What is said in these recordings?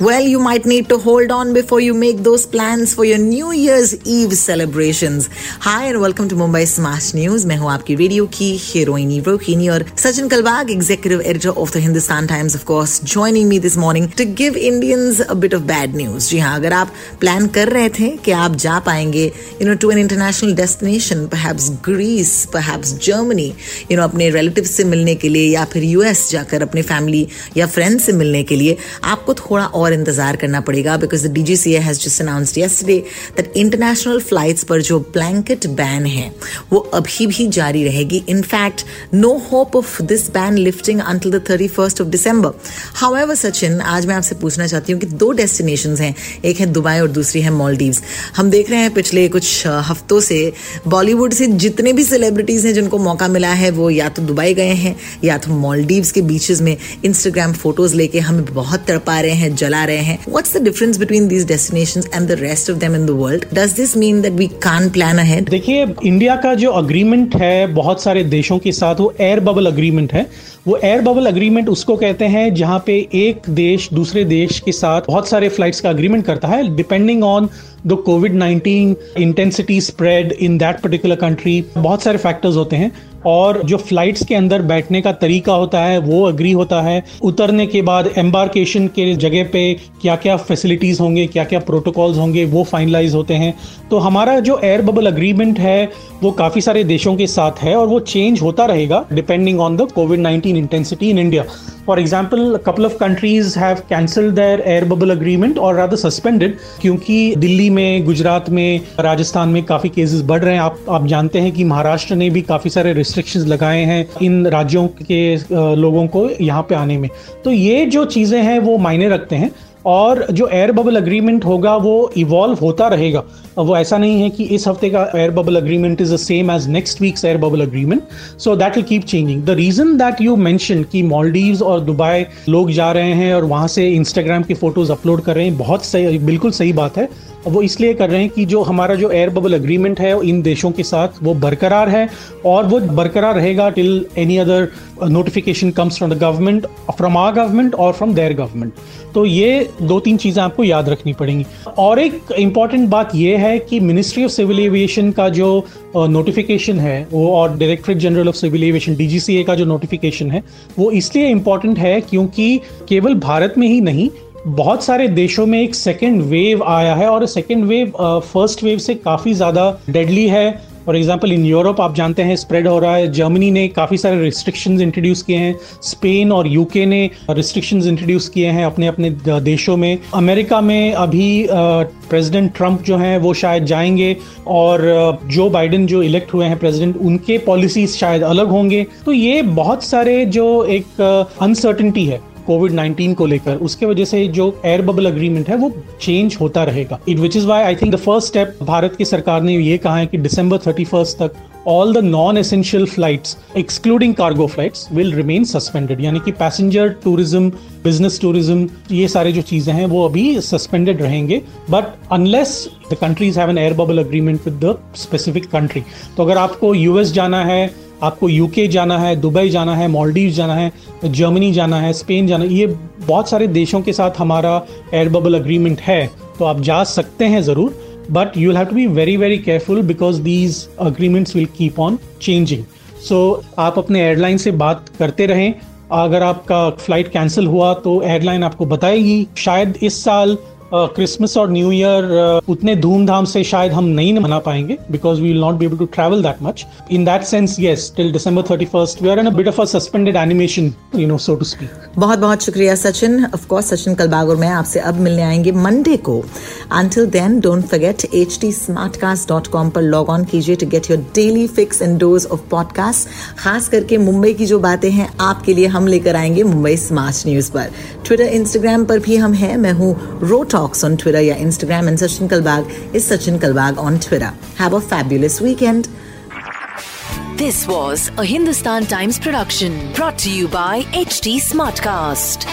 Well, you might need to hold on before you make those plans for your New Year's Eve celebrations. Hi and welcome to Mumbai Smash News. मैं हूँ आपकी radio की हीरोइनी रोहिणी और Sachin Kalbag executive editor of the Hindustan Times of course joining me this morning to give Indians a bit of bad news. जी हाँ अगर आप plan कर रहे थे कि आप जा पाएंगे you know to an international destination perhaps Greece perhaps Germany you know अपने रिलेटिव से मिलने के लिए या फिर यूएस जाकर अपने फैमिली या फ्रेंड से मिलने के लिए आपको थोड़ा और इंतज़ार करना पड़ेगा because the DGCA has just announced yesterday that international flights पर जो ब्लैंकेट बैन है, वो अभी भी जारी रहेगी। In fact no hope of this ban lifting until the thirty first of December however Sachin आज मैं आपसे पूछना चाहती हूँ कि दो डेस्टिनेशन हैं, एक है दुबई और दूसरी है मॉलडीव्स हम देख रहे हैं पिछले कुछ हफ्तों से बॉलीवुड से जितने भी सेलिब्रिटीज हैं जिनको मौका मिला है, वो या तो दुबई गए हैं, या तो मॉलडीव्स के बीचेस में इंस्टाग्राम फ़ोटोज़ लेके हमें बहुत तड़पा रहे हैं, जला रहे हैं। What's the difference between these destination and the rest of them in the world does this mean that we can plan ahead देखिए इंडिया का जो अग्रीमेंट है, बहुत सारे देशों के साथ वो एयर बबल अग्रीमेंट है। वो एयर बबल अग्रीमेंट उसको कहते हैं, जहाँ पे एक देश दूसरे देश के साथ बहुत सारे फ्लाइट्स का अग्रीमेंट करता है depending on the COVID nineteen intensity spread in that particular country बहुत सारे फैक्टर्स होते हैं। और जो फ्लाइट्स के अंदर बैठने का तरीका होता है, वो अग्री होता है। उतरने के बाद एम्बार्केशन के जगह पे क्या क्या फैसिलिटीज़ होंगे क्या क्या प्रोटोकॉल्स होंगे, वो फाइनलाइज होते हैं। तो हमारा जो एयर बबल अग्रीमेंट है, वो काफ़ी सारे देशों के साथ है और वो चेंज होता रहेगा depending on the COVID nineteen intensity in India for example couple of countries have cancel their air bubble agreement और रादर सस्पेंडेड क्योंकि दिल्ली में, गुजरात में, राजस्थान में काफ़ी केसेस बढ़ रहे हैं। आप आप जानते हैं कि महाराष्ट्र ने भी काफ़ी सारे रिस्ट्रिक्शंस लगाए हैं इन राज्यों के लोगों को यहाँ पे आने में। तो ये जो चीज़ें हैं वो मायने रखते हैं। और जो एयर बबल अग्रीमेंट होगा, वो इवॉल्व होता रहेगा। वो ऐसा नहीं है कि इस हफ़्ते का air bubble agreement is the same as next week's air bubble agreement so that will keep changing the reason that you mention कि मॉलडीव्स और दुबई लोग जा रहे हैं और वहाँ से इंस्टाग्राम की फ़ोटोज़ अपलोड कर रहे हैं, बहुत सही, बिल्कुल सही बात है। वो इसलिए कर रहे हैं कि जो हमारा जो एयर बबल अग्रीमेंट है इन देशों के साथ, वो बरकरार है और वो बरकरार रहेगा till any other notification comes from the government from our government और फ्रॉम देयर गवर्नमेंट तो ये दो तीन चीज़ें आपको याद रखनी पड़ेंगी। और एक इंपॉर्टेंट बात यह है कि मिनिस्ट्री ऑफ़ सिविल एविएशन का जो नोटिफिकेशन है, वो और Directorate General of Civil Aviation DGCA का जो नोटिफिकेशन है, वो इसलिए इंपॉर्टेंट है क्योंकि केवल भारत में ही नहीं बहुत सारे देशों में एक सेकेंड वेव आया है और सेकेंड वेव फ़र्स्ट वेव से काफ़ी ज़्यादा डेडली है। फॉर एग्ज़ाम्पल इन यूरोप आप जानते हैं स्प्रेड हो रहा है। जर्मनी ने काफ़ी सारे रिस्ट्रिक्शंस इंट्रोड्यूस किए हैं। स्पेन और यूके ने रिस्ट्रिक्शंस इंट्रोड्यूस किए हैं अपने अपने देशों में। अमेरिका में अभी प्रेसिडेंट ट्रंप जो हैं, वो शायद जाएँगे और जो बाइडेन जो इलेक्ट हुए हैं प्रेसिडेंट उनके पॉलिसीज़ शायद अलग होंगे। तो ये बहुत सारे जो एक अनसर्टिनिटी है। कोविड 19 को लेकर, उसके वजह से जो एयर बबल अग्रीमेंट है, वो चेंज होता रहेगा। It which is why I think the first step Bharat की सरकार ने ये कहा है कि दिसंबर थर्टी तक all the non essential flights excluding cargo flights will remain suspended यानी कि पैसेंजर टूरिज़्म बिज़नेस टूरिज़्म ये सारे जो चीज़ें हैं, वो अभी सस्पेंडेड रहेंगे। But unless the countries have an air bubble agreement with the specific country तो अगर आपको यूएस जाना है आपको यूके जाना है, दुबई जाना है मॉलडीव जाना है जर्मनी जाना है स्पेन जाना है, ये बहुत सारे देशों के साथ हमारा एयर बबल अग्रीमेंट है तो आप जा सकते हैं ज़रूर but you have to be very very careful because these agreements will keep on changing so आप अपने एयरलाइन से बात करते रहें, अगर आपका फ़्लाइट कैंसिल हुआ तो एयरलाइन आपको बताएगी, शायद इस साल क्रिसमस और न्यू ईयर उतने धूमधाम से शायद हम नहीं मना पाएँगे because we will not be able to travel that much in that sense yes till December thirty first we are in bit of a suspended animation you know so to speak बहुत बहुत शुक्रिया Sachin. Of course Sachin Kalbag और मैं आपसे अब मिलने आएँगे Monday को। Until then, don't forget htsmartcast.com पर लॉग ऑन कीजिए to get your daily fix in dose of podcast खास करके मुंबई की जो बातें हैं आपके लिए हम लेकर आएँगे मुंबई स्मार्ट न्यूज़ पर। ट्विटर इंस्टाग्राम पर भी हम हैं। मैं हूँ रो टॉक्स ऑन ट्विटर या Instagram and Sachin Kalbag is Sachin Kalbag on Twitter have a fabulous weekend this was a Hindustan Times production brought you by H T smart cast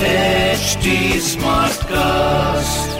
HD Smartcast.